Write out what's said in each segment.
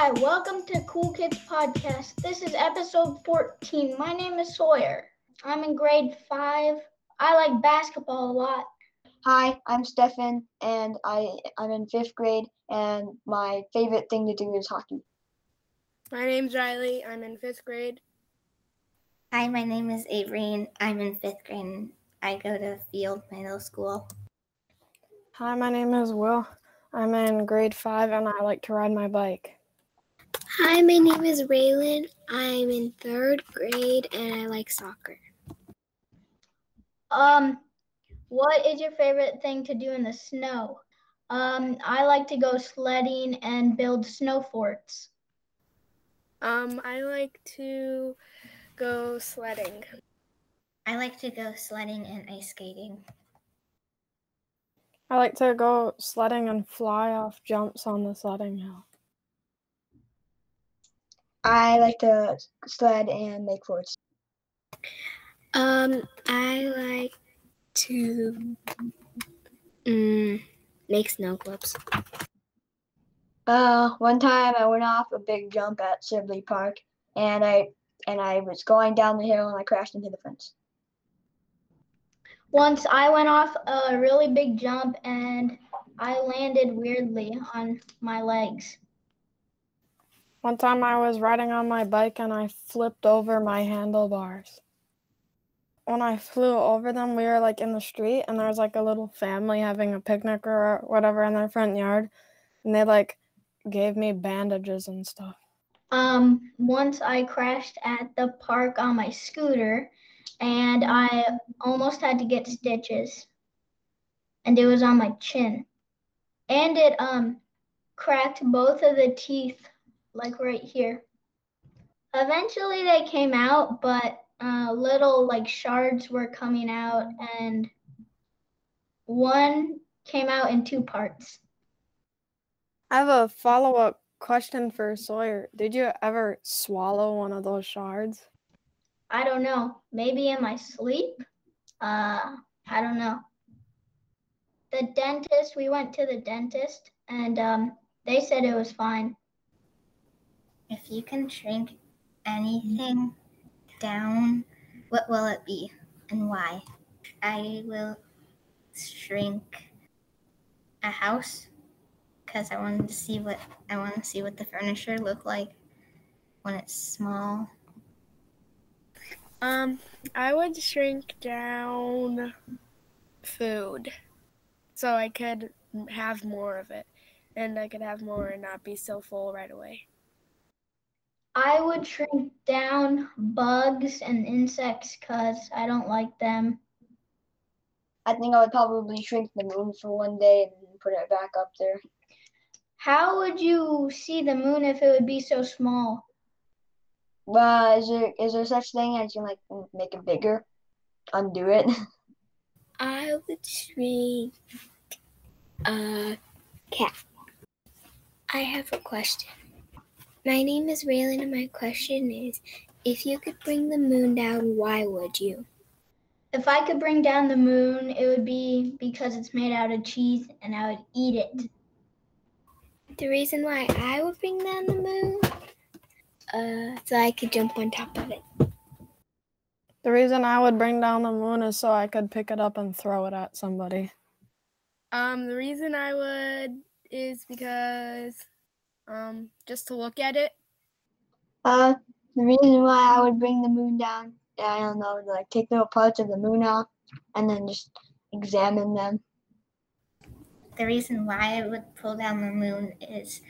Hi, welcome to Cool Kids Podcast. This is episode 14. My name is Sawyer. I'm in grade five. I like basketball a lot. Hi, I'm Stefan, and I I'm in fifth grade, and my favorite thing to do is hockey. My name's Riley. I'm in fifth grade. Hi, my name is Avery. I'm in fifth grade. and I go to Field Middle School. Hi, my name is Will. I'm in grade five and I like to ride my bike. Hi, my name is Raylan. I'm in third grade and I like soccer. Um, what is your favorite thing to do in the snow? Um, I like to go sledding and build snow forts. Um, I like to go sledding. I like to go sledding and ice skating. I like to go sledding and fly off jumps on the sledding hill. I like to sled and make forts. Um, I like to mm, make snow globes. Uh, one time I went off a big jump at Sibley Park, and I and I was going down the hill and I crashed into the fence. Once I went off a really big jump and I landed weirdly on my legs. One time I was riding on my bike and I flipped over my handlebars. When I flew over them, we were like in the street and there was like a little family having a picnic or whatever in their front yard. And they like gave me bandages and stuff. Um, once I crashed at the park on my scooter and I almost had to get stitches. And it was on my chin. And it um cracked both of the teeth like right here. Eventually they came out, but uh, little like shards were coming out and one came out in two parts. I have a follow up question for Sawyer. Did you ever swallow one of those shards? I don't know. Maybe in my sleep? Uh, I don't know. The dentist, we went to the dentist and um, they said it was fine. If you can shrink anything down, what will it be and why? I will shrink a house because I wanted to see what I want to see what the furniture look like when it's small. Um, I would shrink down food so I could have more of it and I could have more and not be so full right away. I would shrink down bugs and insects because I don't like them. I think I would probably shrink the moon for one day and put it back up there. How would you see the moon if it would be so small? But is there is there such thing as you like make it bigger, undo it? I would shrink a cat. I have a question. My name is Raylan, and my question is if you could bring the moon down, why would you? If I could bring down the moon, it would be because it's made out of cheese and I would eat it. The reason why I would bring down the moon, uh, so I could jump on top of it. The reason I would bring down the moon is so I could pick it up and throw it at somebody. Um, the reason I would is because um just to look at it. Uh, the reason why I would bring the moon down, I don't know, like take little parts of the moon out and then just examine them. The reason why I would pull down the moon is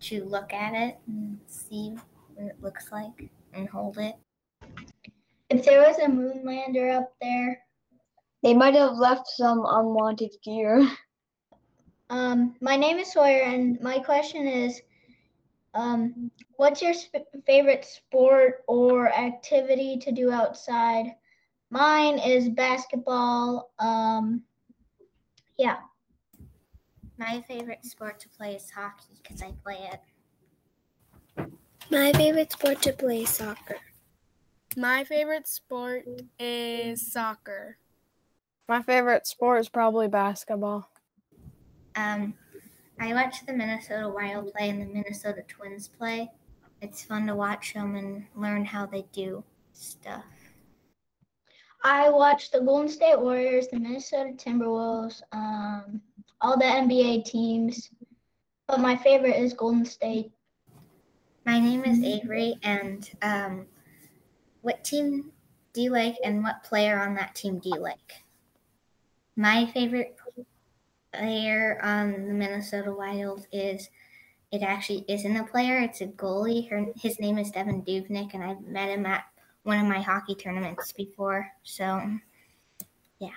to look at it and see what it looks like and hold it. If there was a moon lander up there, They might have left some unwanted gear. um, my name is Sawyer, and my question is, um, what's your sp- favorite sport or activity to do outside? Mine is basketball. Um, yeah. My favorite sport to play is hockey because I play it. My favorite sport to play is soccer. My favorite sport is soccer. My favorite sport is probably basketball. Um, I watch the Minnesota Wild play and the Minnesota Twins play. It's fun to watch them and learn how they do stuff. I watch the Golden State Warriors, the Minnesota Timberwolves, um, all the NBA teams, but my favorite is Golden State. My name is Avery, and um, what team do you like, and what player on that team do you like? My favorite player on the Minnesota Wild is. It actually isn't a player; it's a goalie. Her, his name is Devan Dubnyk, and I met him at one of my hockey tournaments before. So, yeah.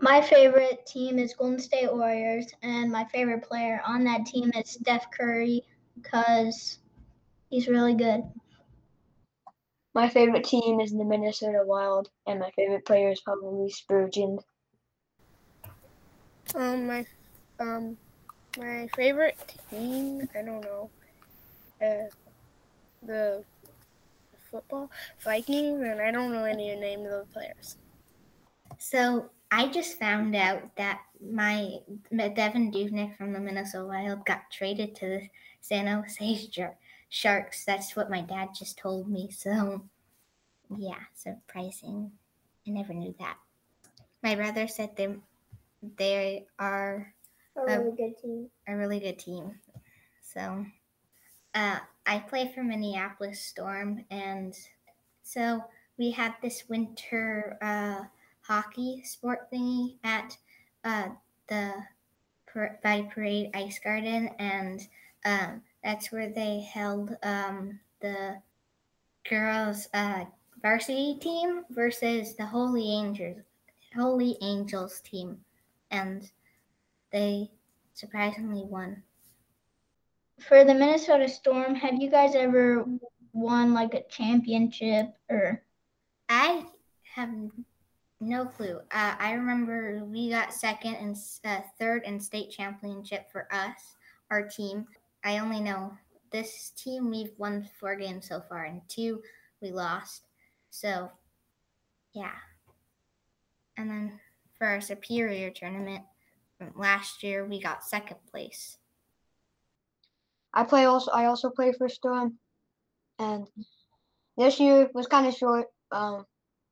My favorite team is Golden State Warriors, and my favorite player on that team is Steph Curry because he's really good. My favorite team is the Minnesota Wild, and my favorite player is probably Spurgeon. Um, my um, my favorite team. I don't know. Uh, the football Vikings, and I don't know any of the names of the players. so I just found out that my Devan Dubnyk from the Minnesota Wild got traded to the San Jose Sharks. That's what my dad just told me. So, yeah, surprising. I never knew that. My brother said they they are A really good team. a really good team. So, uh, I play for Minneapolis Storm, and so we had this winter uh, hockey sport thingy at uh, the by Parade Ice Garden, and um, that's where they held um, the girls' uh, varsity team versus the Holy Angels, Holy Angels team, and they surprisingly won. For the Minnesota Storm, have you guys ever won like a championship or I have no clue. Uh, I remember we got second and uh, third in state championship for us, our team. I only know this team we've won four games so far, and two we lost. So, yeah. And then for our superior tournament last year, we got second place. I play also. I also play for Storm, and this year was kind of short. Um,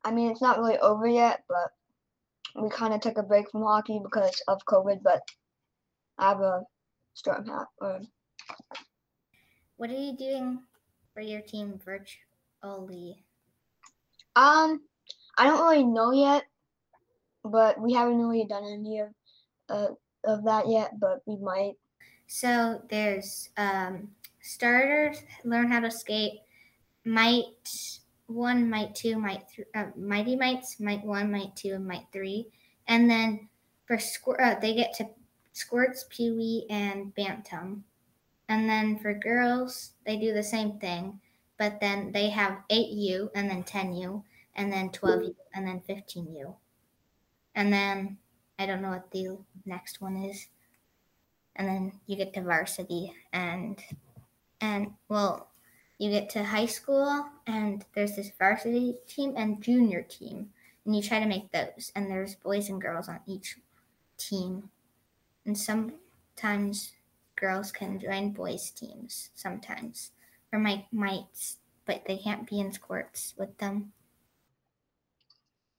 I mean, it's not really over yet, but we kind of took a break from hockey because of COVID. But I have a Storm hat. Or What are you doing for your team virtually? um, I don't really know yet, but we haven't really done any of uh, of that yet. But we might. So there's um, starters, learn how to skate, might one, might two, might three, uh, mighty mites, might one, might two, and might three, and then for squirt, uh, they get to squirts, pewee, and bantam, and then for girls they do the same thing, but then they have eight U and then ten U, and then twelve U, and then fifteen U, and then I don't know what the next one is. And then you get to varsity and and well you get to high school and there's this varsity team and junior team. And you try to make those and there's boys and girls on each team. And sometimes girls can join boys teams sometimes or might mites but they can't be in squirts with them.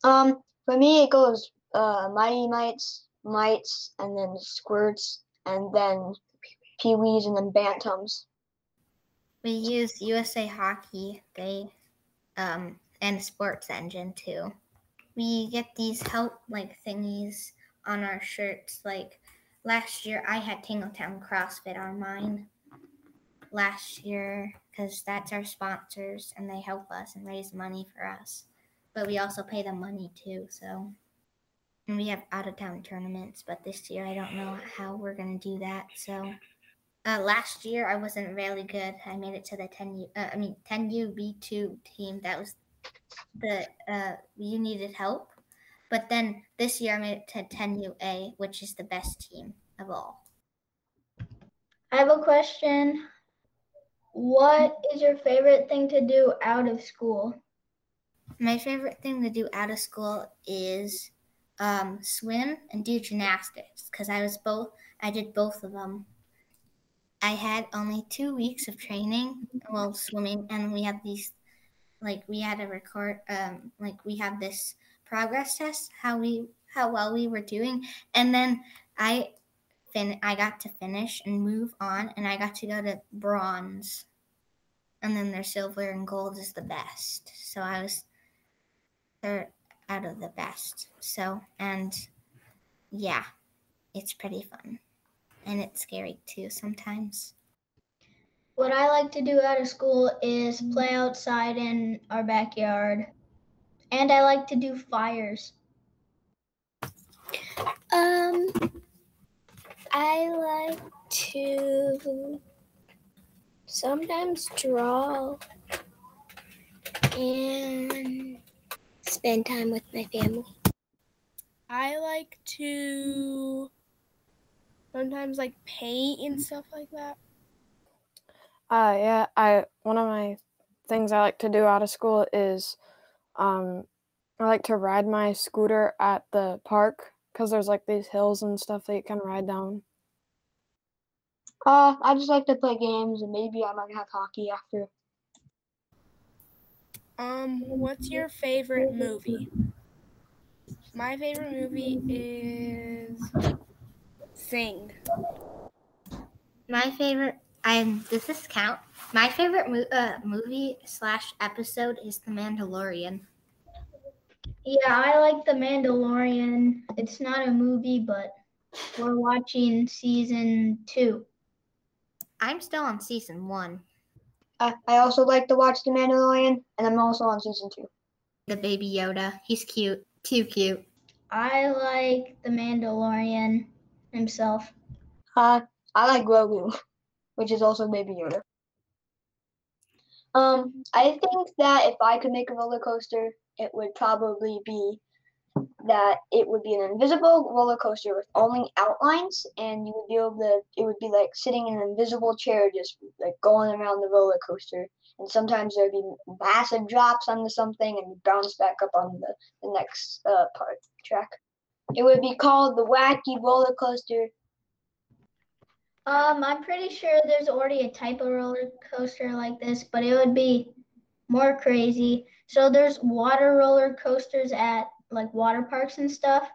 Um, for me, it goes uh, mighty mites, mites, and then squirts, and then peewees, and then bantams. we use usa hockey they um and SportsEngine too. We get these help like thingies on our shirts. Like last year i had tingletown crossfit on mine. Last year because that's our sponsors and they help us and raise money for us. But we also pay them money too so and we have out of town tournaments but this year i don't know how we're going to do that so uh, last year I wasn't really good. I made it to the 10U, uh, I mean 10U B2 team. That was the uh, you needed help. But then this year I made it to 10UA, which is the best team of all. I have a question. What is your favorite thing to do out of school? My favorite thing to do out of school is um, swim and do gymnastics because I was both. I did both of them. I had only two weeks of training, well, swimming, and we had these, like we had a record, um, like we had this progress test, how we how well we were doing, and then I fin I got to finish and move on, and I got to go to bronze, and then their silver and gold is the best. So I was third out of the best. So and yeah, it's pretty fun, and it's scary too sometimes. What I like to do out of school is play outside in our backyard. And I like to do fires. Um, I like to sometimes draw and spend time with my family. I like to sometimes like paint and stuff like that. Uh, yeah, I one of my things I like to do out of school is um, I like to ride my scooter at the park because there's like these hills and stuff that you can ride down. Uh, I just like to play games and maybe I might have hockey after. Um, what's your favorite movie? My favorite movie is Sing. My favorite, and does this count? My favorite mo- uh, movie slash episode is The Mandalorian. Yeah, I like The Mandalorian. It's not a movie, but we're watching season two. I'm still on season one. I, I also like to watch The Mandalorian and I'm also on season two. The baby Yoda, he's cute, too cute. I like The Mandalorian himself. Uh, I like Grogu, which is also Baby Yoda. Um, I think that if I could make a roller coaster, it would probably be that it would be an invisible roller coaster with only outlines, and you would be able to. It would be like sitting in an invisible chair, just like going around the roller coaster. And sometimes there'd be massive drops onto something, and bounce back up on the the next uh, part track. It would be called the Wacky Roller Coaster Um, I'm pretty sure there's already a type of roller coaster like this, but it would be more crazy. So there's water roller coasters at like water parks and stuff.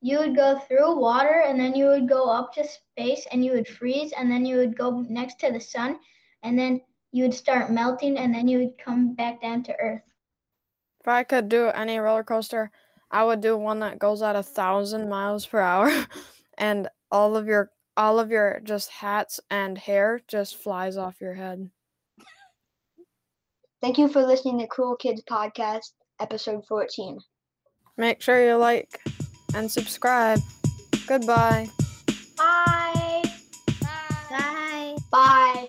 You would go through water and then you would go up to space and you would freeze and then you would go next to the sun and then you would start melting and then you would come back down to earth. If I could do any roller coaster, I would do one that goes at a thousand miles per hour, and all of your all of your just hats and hair just flies off your head. Thank you for listening to Cool Kids Podcast, episode 14. Make sure you like and subscribe. Goodbye. Bye. Bye. Bye. Bye.